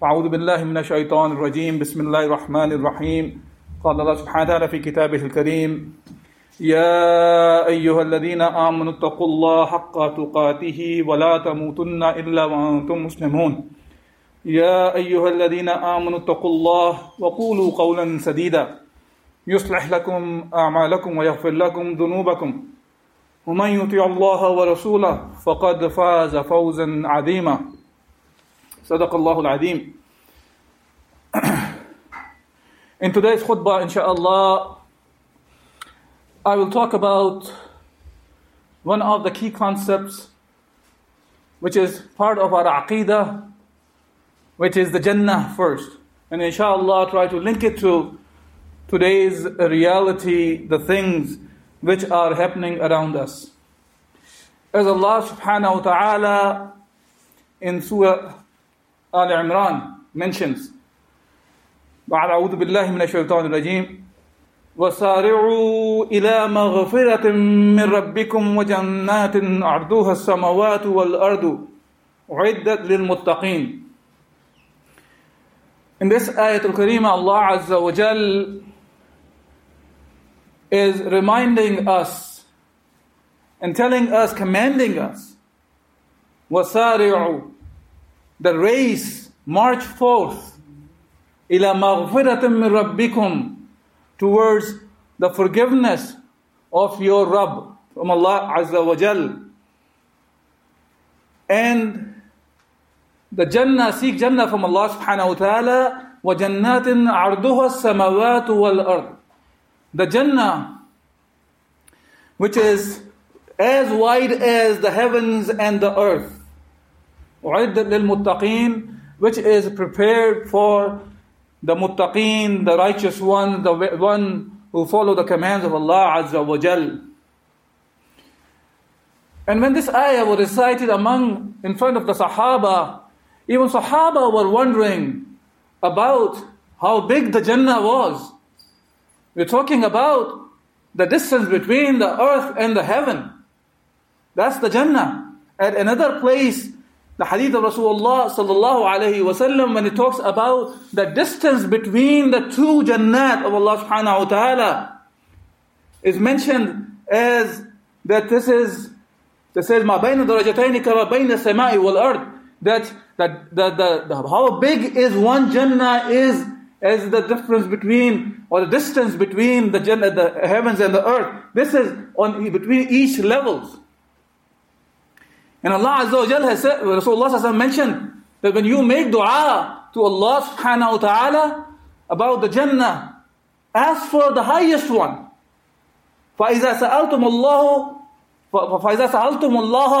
فأعوذ بالله من الشيطان الرجيم. بسم الله الرحمن الرحيم. قال الله سبحانه وتعالى في كتابه الكريم يا أيها الذين آمنوا اتقوا الله حق تقاته ولا تموتن إلا وأنتم مسلمون. يا أيها الذين آمنوا اتقوا الله وقولوا قولا سديدا يصلح لكم أعمالكم ويغفر لكم ذنوبكم. ومن يطيع الله ورسوله فقد فاز فوزا عظيما. صدق الله العظيم In today's khutbah, inshallah, I will talk about one of the key concepts which is part of our aqidah, which is the Jannah first. And inshallah, try to link it to today's reality, the things which are happening around us. As Allah subhanahu wa ta'ala in Surah Al Imran mentions, بعد أعوذ بالله من الشيطان الرجيم. وسارعوا إلى مغفرة من ربكم وجنات عرضها السماوات والأرض. أعدت للمتقين. In this ayat al-Karima, Allah Azza wa Jal is reminding us and telling us, commanding us, وَسَارِعُوا The race, march forth, إِلَى مَغْفِرَةٍ مِّن رَبِّكُمْ Towards the forgiveness of your Rabb, from Allah Azza wa Jal. And the Jannah, seek Jannah from Allah subhanahu wa ta'ala, وَجَنَّاتٍ عَرْضُهَا السَّمَوَاتُ وَالْأَرْضُ The Jannah, which is as wide as the heavens and the earth. وعدت للمتقين which is prepared for the muttaqeen, the righteous one, the one who follow the commands of Allah Azza wa Jal. And when this ayah was recited among in front of the Sahaba, even Sahaba were wondering about how big the Jannah was. We're talking about the distance between the earth and the heaven. That's the Jannah. At another place, the hadith of Rasulullah sallallahu alayhi wasallam when he talks about the distance between the two jannat of Allah subhanahu wa ta'ala is mentioned as that this is this says ma bayna darajatayn kama bayna sama'i wal ard that that the, the, the how big is one jannah is as the difference between or the distance between the jannah the heavens and the earth. This is on between each levels. And Allah Azza wa Jal has said, Rasulullah mentioned that when you make dua to Allah subhanahu wa ta'ala about the Jannah, ask for the highest one. فَإِذَا سَأَلْتُمُ اللَّهُ فَإِذَا سَأَلْتُمُ اللَّهَ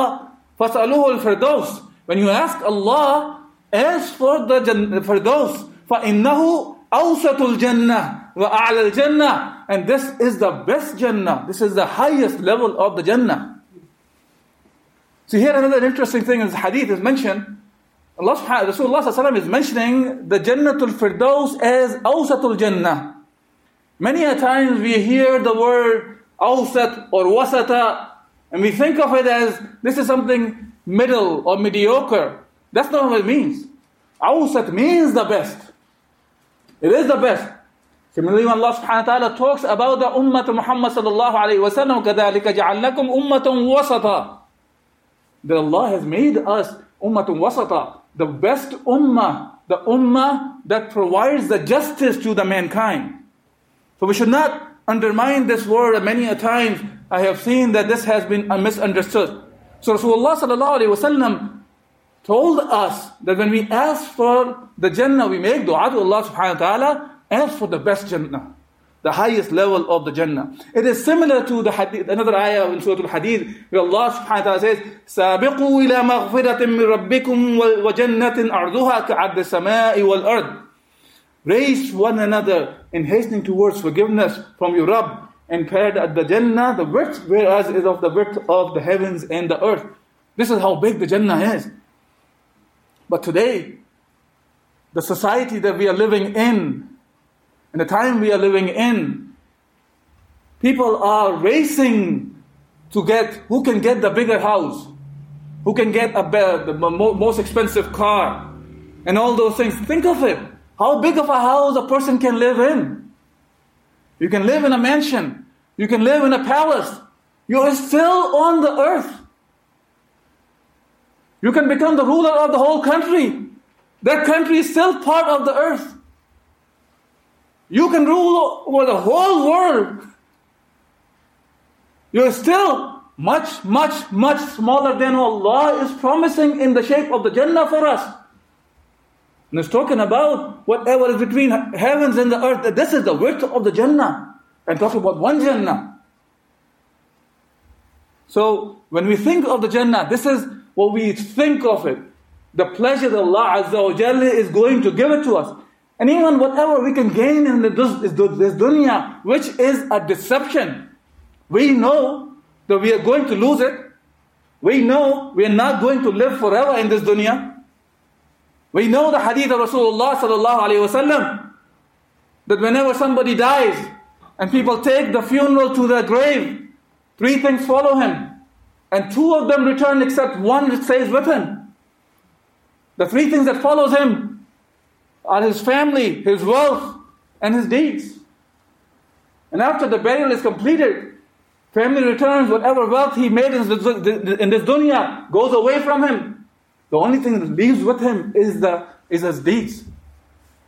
فَاسْأَلُوهُ الْفِرْدَوْسِ When you ask Allah, ask for the Firdaus. فَإِنَّهُ أَوْسَطُ الْجَنَّةِ وَأَعْلَى الْجَنَّةِ And this is the best Jannah. This is the highest level of the Jannah. So here another interesting thing is hadith is mentioned. Allah subhanahu Rasulullah is mentioning the Jannatul Firdaus as Awsatul Jannah. Many a times we hear the word Awsat or Wasata and we think of it as this is something middle or mediocre. That's not what it means. Awsat means the best. It is the best. Similarly, when Allah subhanahu wa ta'ala talks about the Ummah of Muhammad sallallahu alayhi wa sallam, كَذَلِكَ جَعَلْنَكُمْ أُمَّةً وَسَطًا That Allah has made us Ummatun Wasata, the best Ummah, the ummah that provides the justice to the mankind. So we should not undermine this word many a times. I have seen that this has been misunderstood. So Rasulullah sallallahu alayhi wasallam told us that when we ask for the Jannah, we make dua to Allah subhanahu wa ta'ala, ask for the best Jannah the highest level of the Jannah. It is similar to the hadith, another ayah in Surah Al-Hadid, where Allah subhanahu wa ta'ala says, سَابِقُوا إِلَى مَغْفِرَةٍ مِّن رَبِّكُمْ وَجَنَّةٍ أَرْضُهَا كَعَرْضِ السَّمَاءِ وَالْأَرْضِ Race one another in hastening towards forgiveness from your Rabb, and paired at the Jannah, the width whereas is of the width of the heavens and the earth. This is how big the Jannah is. But today, the society that we are living in, in the time we are living in, people are racing to get who can get the bigger house, who can get a better, the most expensive car, and all those things. Think of it. How big of a house a person can live in. You can live in a mansion. You can live in a palace. You are still on the earth. You can become the ruler of the whole country. That country is still part of the earth. You can rule over the whole world. You're still much, much, much smaller than Allah is promising in the shape of the Jannah for us. And it's talking about whatever is between heavens and the earth. This is the width of the Jannah. And talking about one Jannah. So when we think of the Jannah, this is what we think of it. The pleasure that Allah Azza wa Jalla is going to give it to us. And even whatever we can gain in this, this dunya, which is a deception, we know that we are going to lose it. We know we are not going to live forever in this dunya. We know the hadith of Rasulullah sallallahu alayhi wasallam that whenever somebody dies and people take the funeral to their grave, three things follow him. And two of them return except one stays with him. The three things that follows him are his family, his wealth, and his deeds. And after the burial is completed, family returns, whatever wealth he made in this, dunya goes away from him. The only thing that leaves with him is, the, is his deeds.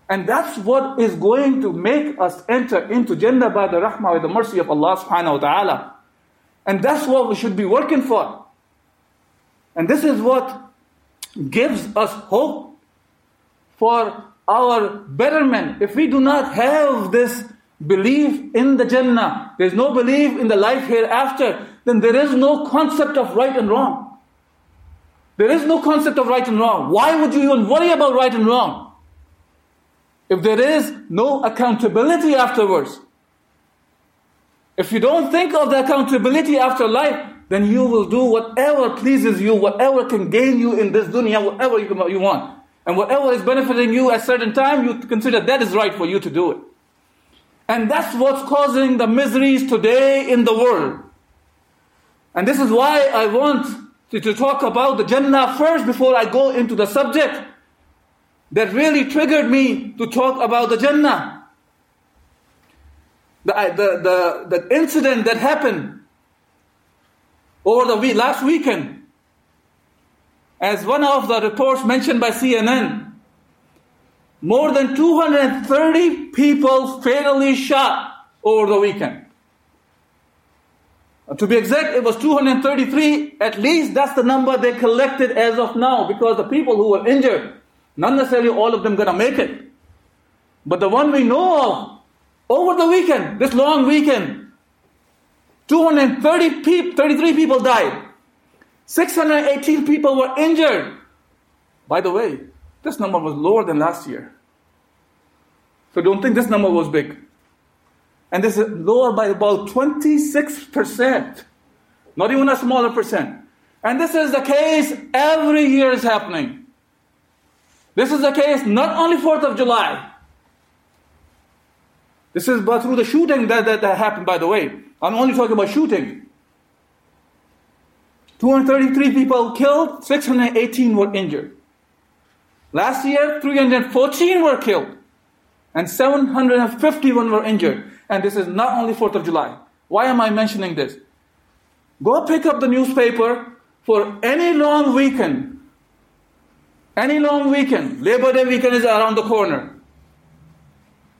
And that's what is going to make us enter into Jannah by the rahmah, by the mercy of Allah subhanahu wa ta'ala. And that's what we should be working for. And this is what gives us hope for our betterment, if we do not have this belief in the Jannah, there's no belief in the life hereafter, then there is no concept of right and wrong. There is no concept of right and wrong. Why would you even worry about right and wrong? If there is no accountability afterwards, if you don't think of the accountability after life, then you will do whatever pleases you, whatever can gain you in this dunya, whatever you want. And whatever is benefiting you at certain time, you consider that is right for you to do it. And that's what's causing the miseries today in the world. And this is why I want to, to talk about the Jannah first before I go into the subject that really triggered me to talk about the Jannah. The, the, the, the incident that happened over the week, last weekend as one of the reports mentioned by CNN, more than 230 people fatally shot over the weekend. Uh, to be exact, it was 233. At least that's the number they collected as of now because the people who were injured, not necessarily all of them gonna make it. But the one we know of, over the weekend, this long weekend, 230 people, 33 people died. 618 people were injured. By the way, this number was lower than last year. So don't think this number was big. And this is lower by about 26%. Not even a smaller percent. And this is the case every year is happening. This is the case not only 4th of July. This is but through the shooting that, that, that happened, by the way. I'm only talking about shooting. 233 people killed, 618 were injured. Last year, 314 were killed, and 751 were injured. And this is not only 4th of July. Why am I mentioning this? Go pick up the newspaper for any long weekend. Any long weekend, Labor Day weekend is around the corner.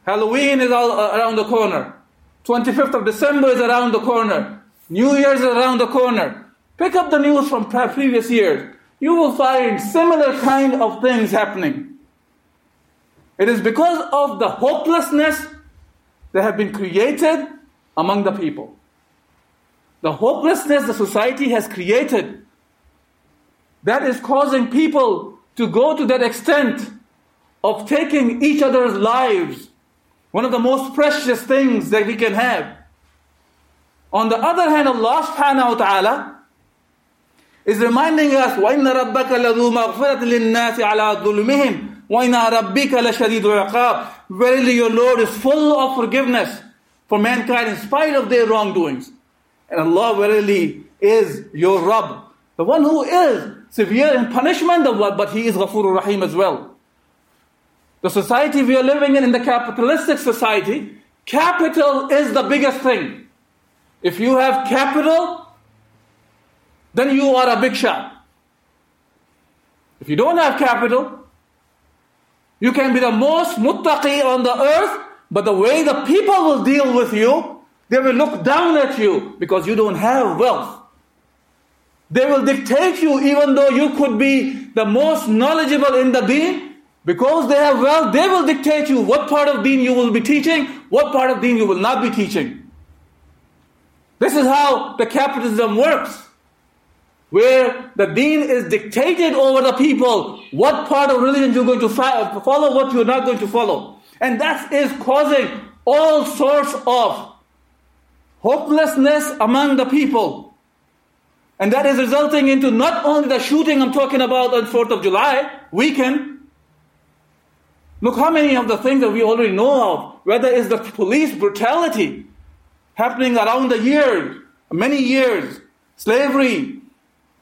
Halloween is all uh, around the corner. 25th of December is around the corner. New Year's is around the corner. Pick up the news from previous years. You will find similar kind of things happening. It is because of the hopelessness that have been created among the people. The hopelessness the society has created that is causing people to go to that extent of taking each other's lives, one of the most precious things that we can have. On the other hand, Allah subhanahu wa ta'ala is reminding us, وَإِنَّ رَبَّكَ لَذُو مَغْفِرَةٍ لِلنَّاسِ عَلَىٰ ظُلْمِهِمْ وَإِنَّ رَبِّكَ لَشَدِيدُ الْعِقَابِ Verily your Lord is full of forgiveness for mankind in spite of their wrongdoings. And Allah verily is your Rabb, the one who is severe in punishment, but He is Ghafur Rahim as well. The society we are living in, in the capitalistic society, capital is the biggest thing. If you have capital, then you are a big shot. If you don't have capital, you can be the most muttaqi on the earth, but the way the people will deal with you, they will look down at you because you don't have wealth. They will dictate you even though you could be the most knowledgeable in the deen. Because they have wealth, they will dictate you what part of deen you will be teaching, what part of deen you will not be teaching. This is how the capitalism works. Where the deen is dictated over the people, what part of religion you're going to follow, what you're not going to follow. And that is causing all sorts of hopelessness among the people. And that is resulting into not only the shooting I'm talking about on 4th of July weekend. Look how many of the things that we already know of, whether it's the police brutality happening around the years, many years, slavery.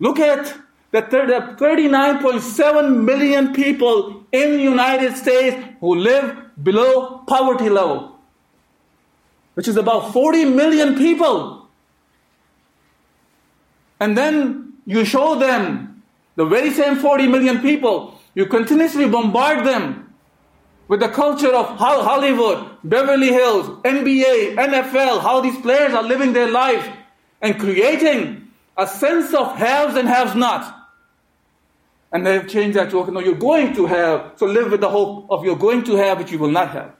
Look at the 39.7 million people in the United States who live below poverty level, which is about 40 million people. And then you show them the very same 40 million people, you continuously bombard them with the culture of Hollywood, Beverly Hills, NBA, NFL, how these players are living their life and creating a sense of haves and haves not. And they've changed that to, okay, no, you're going to have, so live with the hope of you're going to have, which you will not have.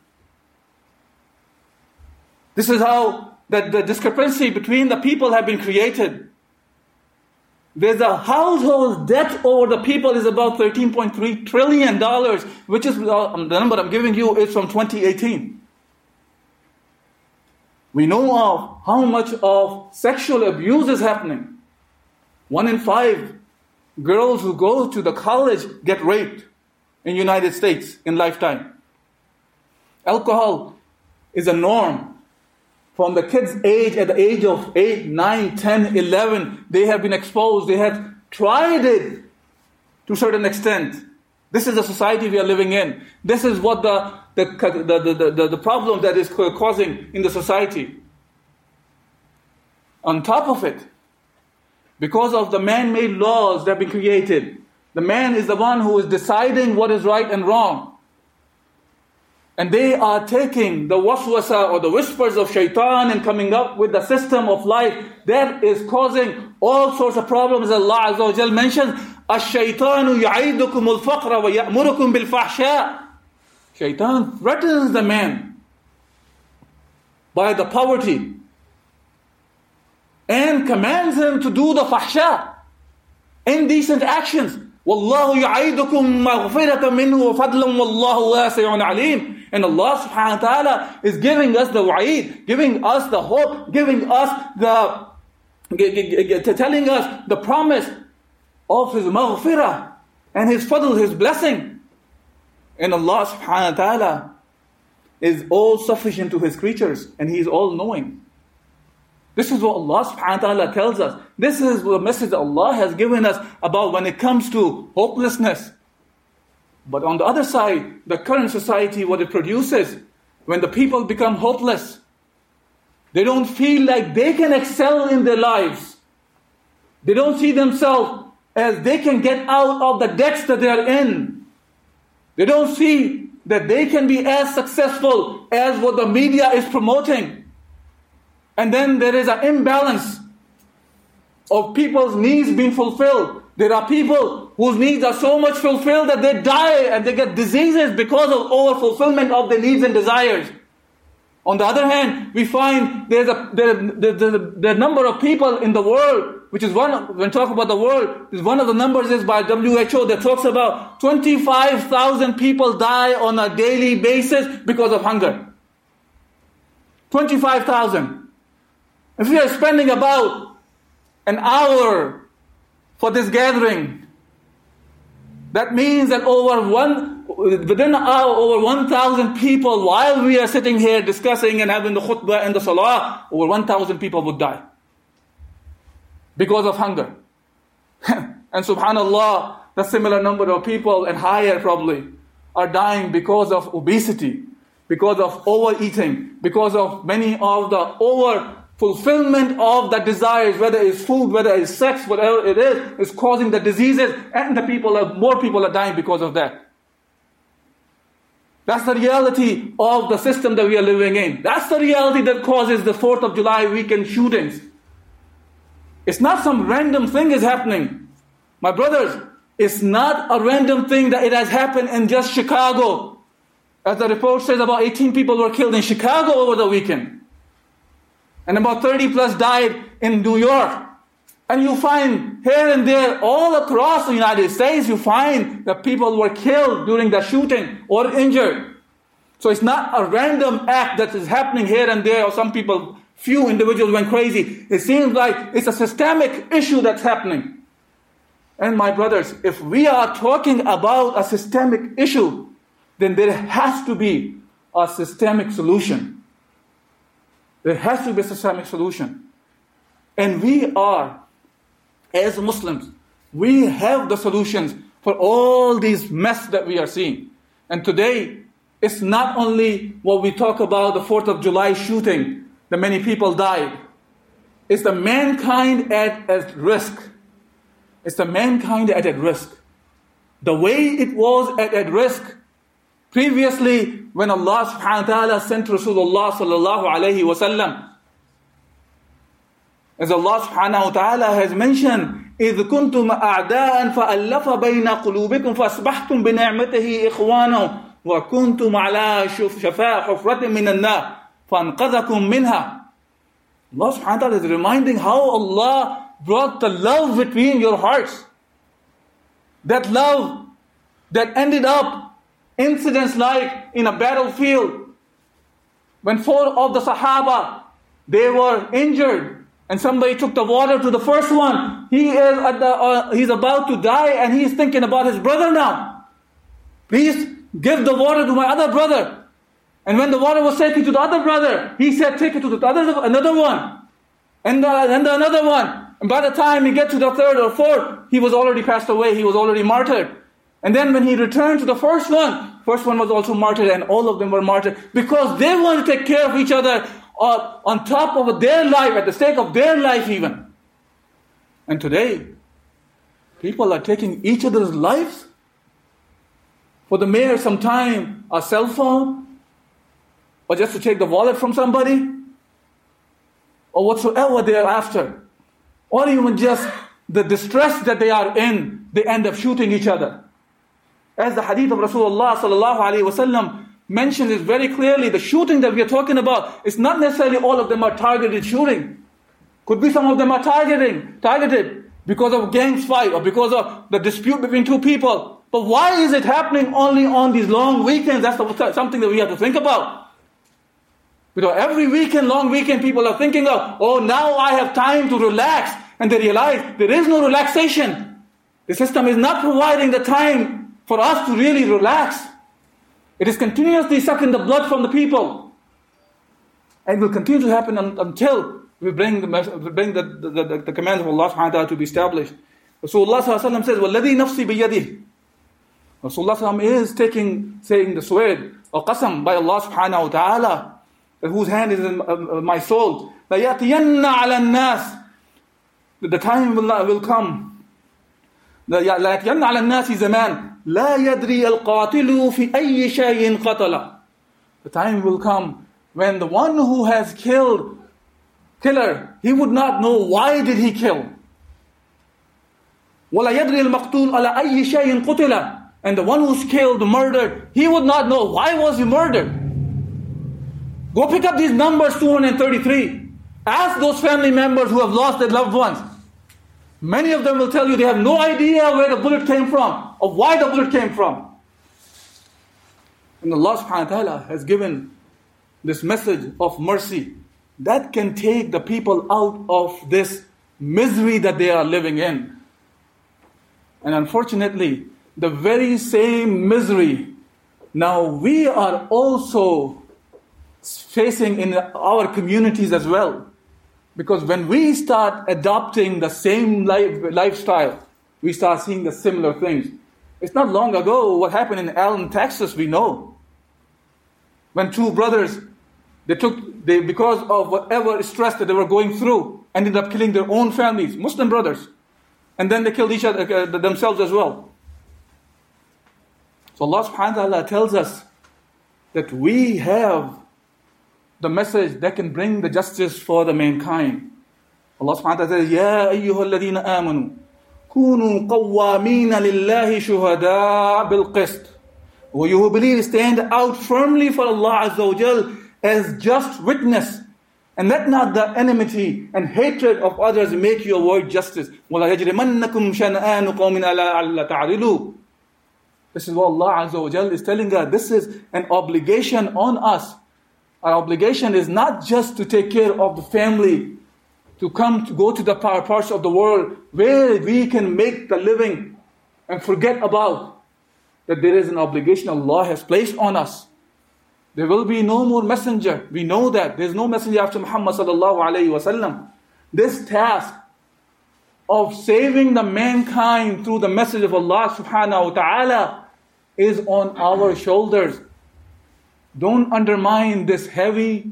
This is how that the discrepancy between the people have been created. There's a household debt over the people is about $13.3 trillion, which is uh, the number I'm giving you is from 2018. We know of how much of sexual abuse is happening. One in five girls who go to the college get raped in United States in lifetime. Alcohol is a norm from the kids' age, at the age of 8, 9, 10, 11, they have been exposed. They have tried it to a certain extent. This is the society we are living in. This is what the, the, the, the, the, the problem that is causing in the society. On top of it, because of the man made laws that have been created, the man is the one who is deciding what is right and wrong. And they are taking the waswasa or the whispers of shaitan and coming up with the system of life that is causing all sorts of problems. Allah Azza wa Jal mentions, الشيطان يعيدكم الفقر ويأمركم بالفحشاء. Shaitan threatens the man by the poverty and commands him to do the fahsha, indecent actions. والله يعيدكم مغفرة منه وفضلا والله واسع عليم and Allah subhanahu wa ta'ala is giving us the wa'id, giving us the hope, giving us the, telling us the promise of His maghfirah and His fadl, His blessing. And Allah subhanahu wa ta'ala is all sufficient to His creatures and He is all knowing. this is what Allah subhanahu wa ta'ala tells us. This is the message Allah has given us about when it comes to hopelessness, but on the other side, the current society, what it produces, when the people become hopeless, they don't feel like they can excel in their lives. They don't see themselves as they can get out of the debts that they are in. They don't see that they can be as successful as what the media is promoting. And then there is an imbalance of people's needs being fulfilled. There are people whose needs are so much fulfilled that they die and they get diseases because of over fulfillment of their needs and desires. On the other hand, we find there's a there, there, there, the number of people in the world, which is one when talk about the world, is one of the numbers is by WHO that talks about 25,000 people die on a daily basis because of hunger. 25,000. If we are spending about an hour for this gathering, that means that over one within an hour, over 1,000 people, while we are sitting here discussing and having the khutbah and the salah, over 1,000 people would die because of hunger. and subhanAllah, the similar number of people, and higher probably, are dying because of obesity, because of overeating, because of many of the over fulfillment of the desires, whether it's food, whether it's sex, whatever it is, is causing the diseases, and the people are, more people are dying because of that. That's the reality of the system that we are living in. That's the reality that causes the 4th of July weekend shootings. It's not some random thing is happening. My brothers, it's not a random thing that it has happened in just Chicago. As the report says, about 18 people were killed in Chicago over the weekend. And about 30 plus died in New York. And you find here and there, all across the United States, you find that people were killed during the shooting or injured. So it's not a random act that is happening here and there, or some people, few individuals went crazy. It seems like it's a systemic issue that's happening. And my brothers, if we are talking about a systemic issue, then there has to be a systemic solution. There has to be a systemic solution. And we are as Muslims, we have the solutions for all these mess that we are seeing. And today, it's not only what we talk about the 4th of July shooting, that many people died. It's the mankind at, at risk. It's the mankind at, at risk. The way it was at, at risk previously when Allah subhanahu wa ta'ala sent Rasulullah sallallahu alayhi wa sallam as Allah subhanahu wa ta'ala has mentioned, إذ كنتم أعداء فألف بين قلوبكم فأصبحتم بنعمته إخوانا وكنتم على شفاء حفرة من النار فأنقذكم منها Allah subhanahu wa ta'ala is reminding how Allah brought the love between your hearts. That love that ended up incidents like in a battlefield when four of the Sahaba they were injured and somebody took the water to the first one. He is at the, uh, he's about to die and he's thinking about his brother now. Please give the water to my other brother. And when the water was taken to the other brother, he said, take it to the other, another one. And, uh, and another one. And by the time he get to the third or fourth, he was already passed away. He was already martyred. And then when he returned to the first one, first one was also martyred and all of them were martyred because they wanted to take care of each other or on top of their life, at the stake of their life even. And today, people are taking each other's lives for the mere sometime a cell phone, or just to take the wallet from somebody, or whatsoever they are after, or even just the distress that they are in, they end up shooting each other. As the hadith of Rasulullah sallallahu alaihi mentions it very clearly. The shooting that we are talking about is not necessarily all of them are targeted shooting. Could be some of them are targeting, targeted because of gangs fight or because of the dispute between two people. But why is it happening only on these long weekends? That's something that we have to think about. Because every weekend, long weekend, people are thinking of, oh, now I have time to relax. And they realize there is no relaxation. The system is not providing the time for us to really relax. It is continuously sucking the blood from the people. And will continue to happen until we bring the, we bring the, the, the, the commands of Allah subhanahu wa ta'ala to be established. Rasulullah says, وَالَّذِي نَفْسِي بِيَدِهِ Rasulullah is taking, saying the swear, or qasam by Allah subhanahu wa ta'ala, whose hand is in uh, uh my soul. لَيَأْتِيَنَّ عَلَى النَّاسِ The time will, will come لا يأتين على الناس زمان لا يدري القاتل في أي شيء قتل The time will come when the one who has killed killer he would not know why did he kill ولا يدري المقتول على أي شيء قتل and the one who's killed murdered he would not know why was he murdered Go pick up these numbers 233 Ask those family members who have lost their loved ones. Many of them will tell you they have no idea where the bullet came from or why the bullet came from. And Allah subhanahu wa ta'ala has given this message of mercy that can take the people out of this misery that they are living in. And unfortunately, the very same misery now we are also facing in our communities as well. Because when we start adopting the same life, lifestyle, we start seeing the similar things. It's not long ago what happened in Allen, Texas, we know. When two brothers, they took, they, because of whatever stress that they were going through, ended up killing their own families, Muslim brothers. And then they killed each other, uh, themselves as well. So Allah subhanahu wa ta'ala tells us that we have the message that can bring the justice for the mankind. Allah subhanahu wa ta'ala says, Ya ayyuha alladhina amanu, kunu qawwamina lillahi shuhada bil qist. Or you who believe, stand out firmly for Allah Azza wa Jal as just witness. And let not the enmity and hatred of others make you avoid justice. وَلَا يَجْرِمَنَّكُمْ شَنَآنُ قَوْمٍ أَلَا تَعْرِلُوا This is what Allah Azza wa Jal is telling us. This is an obligation on us our obligation is not just to take care of the family, to come to go to the parts of the world where we can make the living and forget about that there is an obligation Allah has placed on us. There will be no more messenger. We know that. There's no messenger after Muhammad sallallahu alayhi wasallam. This task of saving the mankind through the message of Allah subhanahu wa ta'ala is on our shoulders. Don't undermine this heavy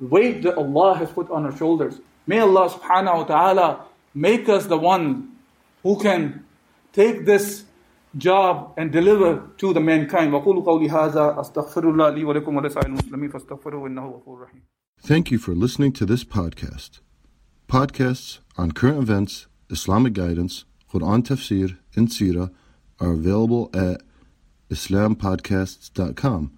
weight that Allah has put on our shoulders. May Allah subhanahu wa ta'ala make us the one who can take this job and deliver to the mankind. Thank you for listening to this podcast. Podcasts on current events, Islamic guidance, Quran tafsir, and seerah are available at islampodcasts.com